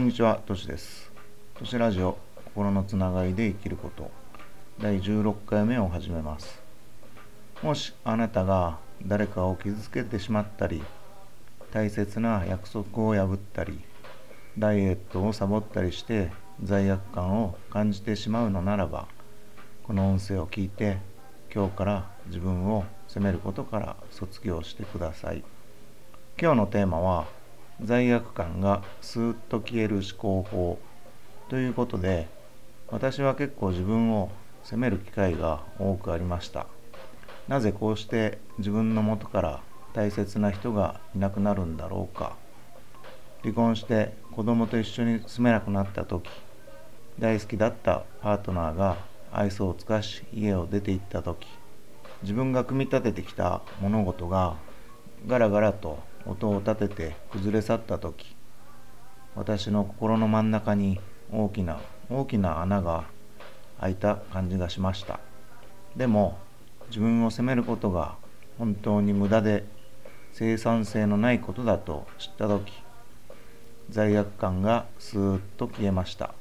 んにちは、としです。としラジオ、心のつながりで生きること、第16回目を始めます。もしあなたが誰かを傷つけてしまったり、大切な約束を破ったり、ダイエットをサボったりして罪悪感を感じてしまうのならば、この音声を聞いて、今日から自分を責めることから卒業してください。今日のテーマは罪悪感がスーッと消える思考法ということで私は結構自分を責める機会が多くありました。なぜこうして自分の元から大切な人がいなくなるんだろうか。離婚して子供と一緒に住めなくなった時大好きだったパートナーが愛想を尽かし家を出て行った時自分が組み立ててきた物事がガラガラと音を立てて崩れ去った時私の心の真ん中に大きな大きな穴が開いた感じがしました。でも自分を責めることが本当に無駄で生産性のないことだと知った時罪悪感がスーッと消えました。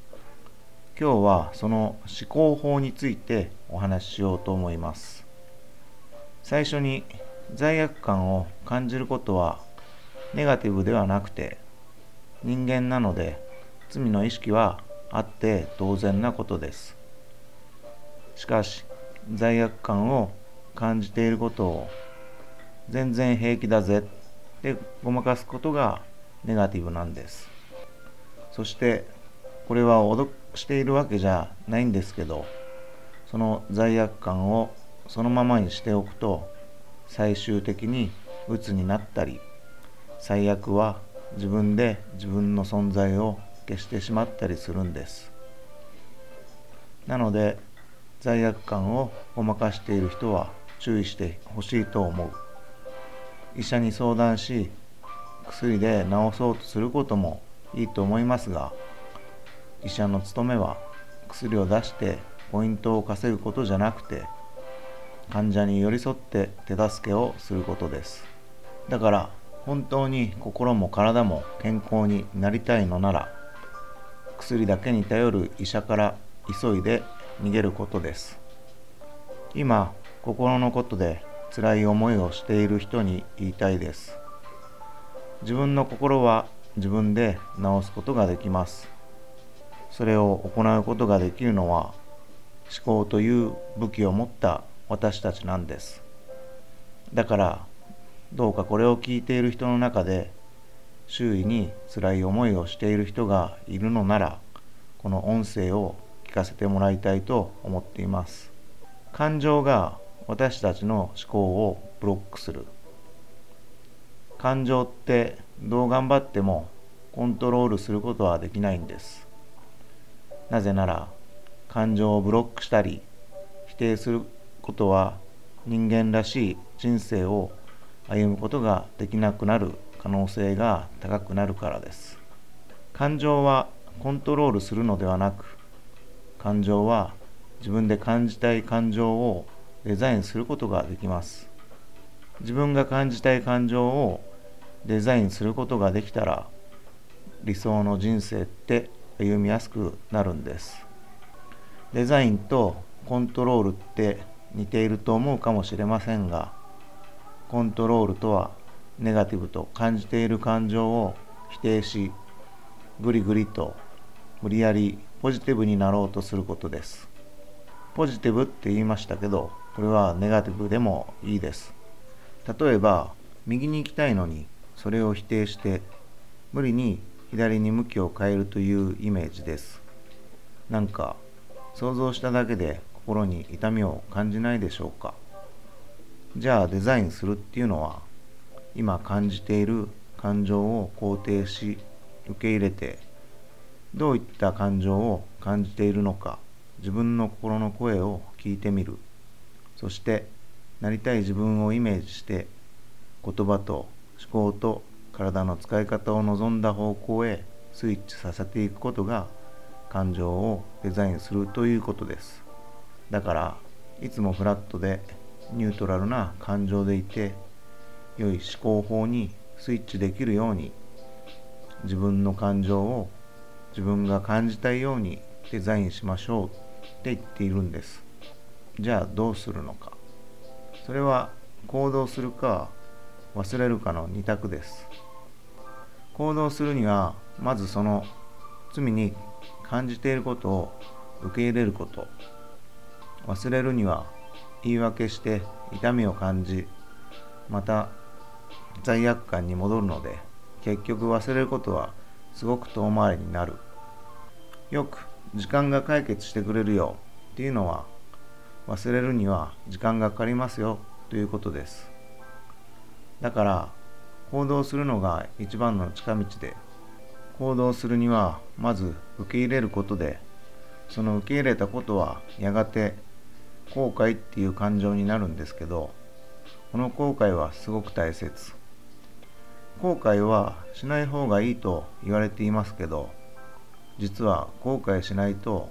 今日はその思考法についてお話ししようと思います。最初に罪悪感を感じることはネガティブではなくて人間なので罪の意識はあって当然なことです。しかし罪悪感を感じていることを全然平気だぜってごまかすことがネガティブなんです。そしてこれは脅しているわけじゃないんですけどその罪悪感をそのままにしておくと最終的に鬱になったり最悪は自分で自分の存在を消してしまったりするんです。なので罪悪感をごまかしている人は注意してほしいと思う。医者に相談し薬で治そうとすることもいいと思いますが医者の務めは薬を出してポイントを稼ぐことじゃなくて患者に寄り添って手助けをすることです。だから本当に心も体も健康になりたいのなら薬だけに頼る医者から急いで逃げることです。今心のことで辛い思いをしている人に言いたいです。自分の心は自分で治すことができます。それを行うことができるのは思考という武器を持った私たちなんです。だからどうかこれを聞いている人の中で周囲に辛い思いをしている人がいるのならこの音声を聞かせてもらいたいと思っています。感情が私たちの思考をブロックする。感情ってどう頑張ってもコントロールすることはできないんです。なぜなら感情をブロックしたり否定することは人間らしい人生を歩むことができなくなる可能性が高くなるからです。感情はコントロールするのではなく感情は自分で感じたい感情をデザインすることができます。自分が感じたい感情をデザインすることができたら理想の人生って歩みやすくなるんです。デザインとコントロールって似ていると思うかもしれませんがコントロールとはネガティブと感じている感情を否定しぐりぐりと無理やりポジティブになろうとすることです。ポジティブって言いましたけどこれはネガティブでもいいです。例えば右に行きたいのにそれを否定して無理に左に向きを変えるというイメージです。なんか想像しただけで心に痛みを感じないでしょうか。じゃあデザインするっていうのは今感じている感情を肯定し受け入れてどういった感情を感じているのか自分の心の声を聞いてみる。そしてなりたい自分をイメージして言葉と思考と体の使い方を望んだ方向へスイッチさせていくことが感情をデザインするということです。だからいつもフラットでニュートラルな感情でいて良い思考法にスイッチできるように自分の感情を自分が感じたいようにデザインしましょうって言っているんです。じゃあどうするのか。それは行動するか忘れるかの2択です。行動するにはまずその罪に感じていることを受け入れること。忘れるには言い訳して痛みを感じまた罪悪感に戻るので結局忘れることはすごく遠回りになる。よく時間が解決してくれるよっていうのは忘れるには時間がかかりますよということです。だから行動するのが一番の近道で行動するにはまず受け入れることでその受け入れたことはやがて後悔っていう感情になるんですけどこの後悔はすごく大切。後悔はしない方がいいと言われていますけど実は後悔しないと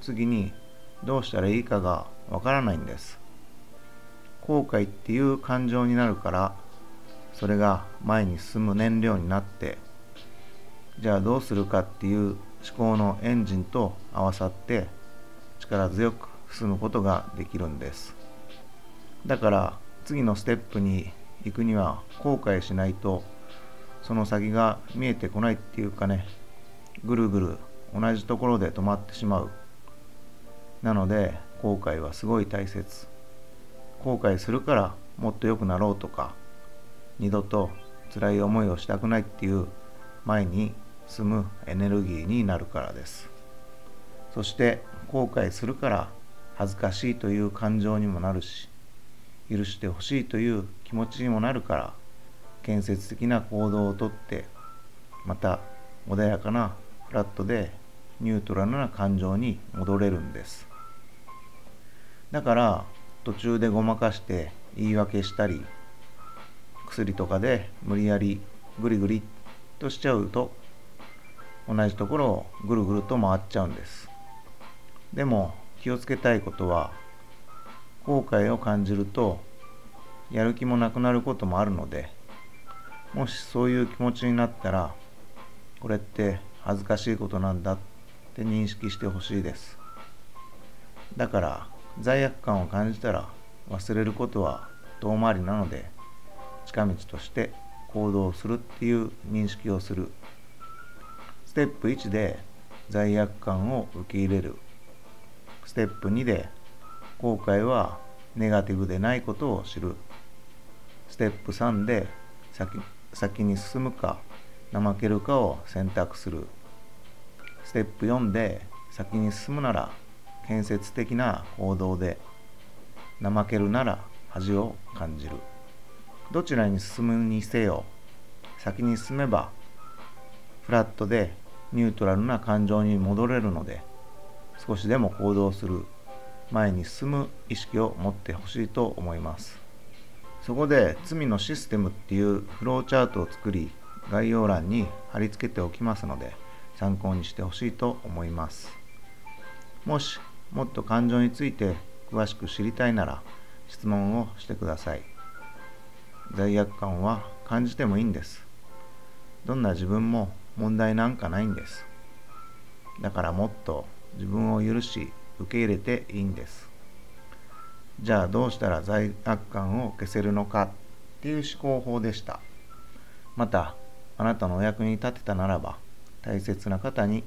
次にどうしたらいいかがわからないんです。後悔っていう感情になるからそれが前に進む燃料になってじゃあどうするかっていう思考のエンジンと合わさって力強く進むことができるんです。だから次のステップに行くには後悔しないとその先が見えてこないっていうかねぐるぐる同じところで止まってしまう。なので後悔はすごい大切。後悔するからもっと良くなろうとか二度と辛い思いをしたくないっていう前に進むエネルギーになるからです。そして後悔するから恥ずかしいという感情にもなるし許してほしいという気持ちにもなるから建設的な行動をとってまた穏やかなフラットでニュートラルな感情に戻れるんです。だから途中でごまかして言い訳したり薬とかで無理やりグリグリとしちゃうと同じところをぐるぐると回っちゃうんです。でも気をつけたいことは後悔を感じるとやる気もなくなることもあるのでもしそういう気持ちになったらこれって恥ずかしいことなんだって認識してほしいです。だから罪悪感を感じたら忘れることは遠回りなので近道として行動するっていう認識をする。ステップ1で罪悪感を受け入れる。ステップ2で後悔はネガティブでないことを知る。ステップ3で先先に進むか怠けるかを選択する。ステップ4で先に進むなら建設的な行動で怠けるなら恥を感じる。どちらに進むにせよ先に進めばフラットでニュートラルな感情に戻れるので少しでも行動する前に進む意識を持ってほしいと思います。そこで罪のシステムっていうフローチャートを作り概要欄に貼り付けておきますので参考にしてほしいと思います。もしもっと感情について詳しく知りたいなら質問をしてください。罪悪感は感じてもいいんです。どんな自分も問題なんかないんです。だからもっと自分を許し受け入れていいんです。じゃあどうしたら罪悪感を消せるのかっていう思考法でした。またあなたのお役に立てたならば大切な方に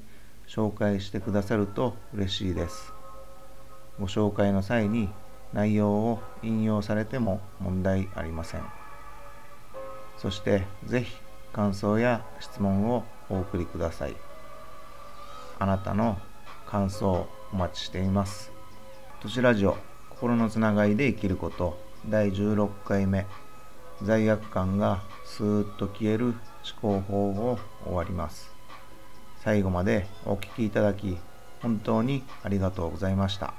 紹介してくださると嬉しいです。ご紹介の際に内容を引用されても問題ありません。そして是非感想や質問をお送りください。あなたの感想お待ちしています。都市ラジオ心のつながりで生きること。第16回目。罪悪感がスーッと消える思考法を終わります。最後までお聴きいただき本当にありがとうございました。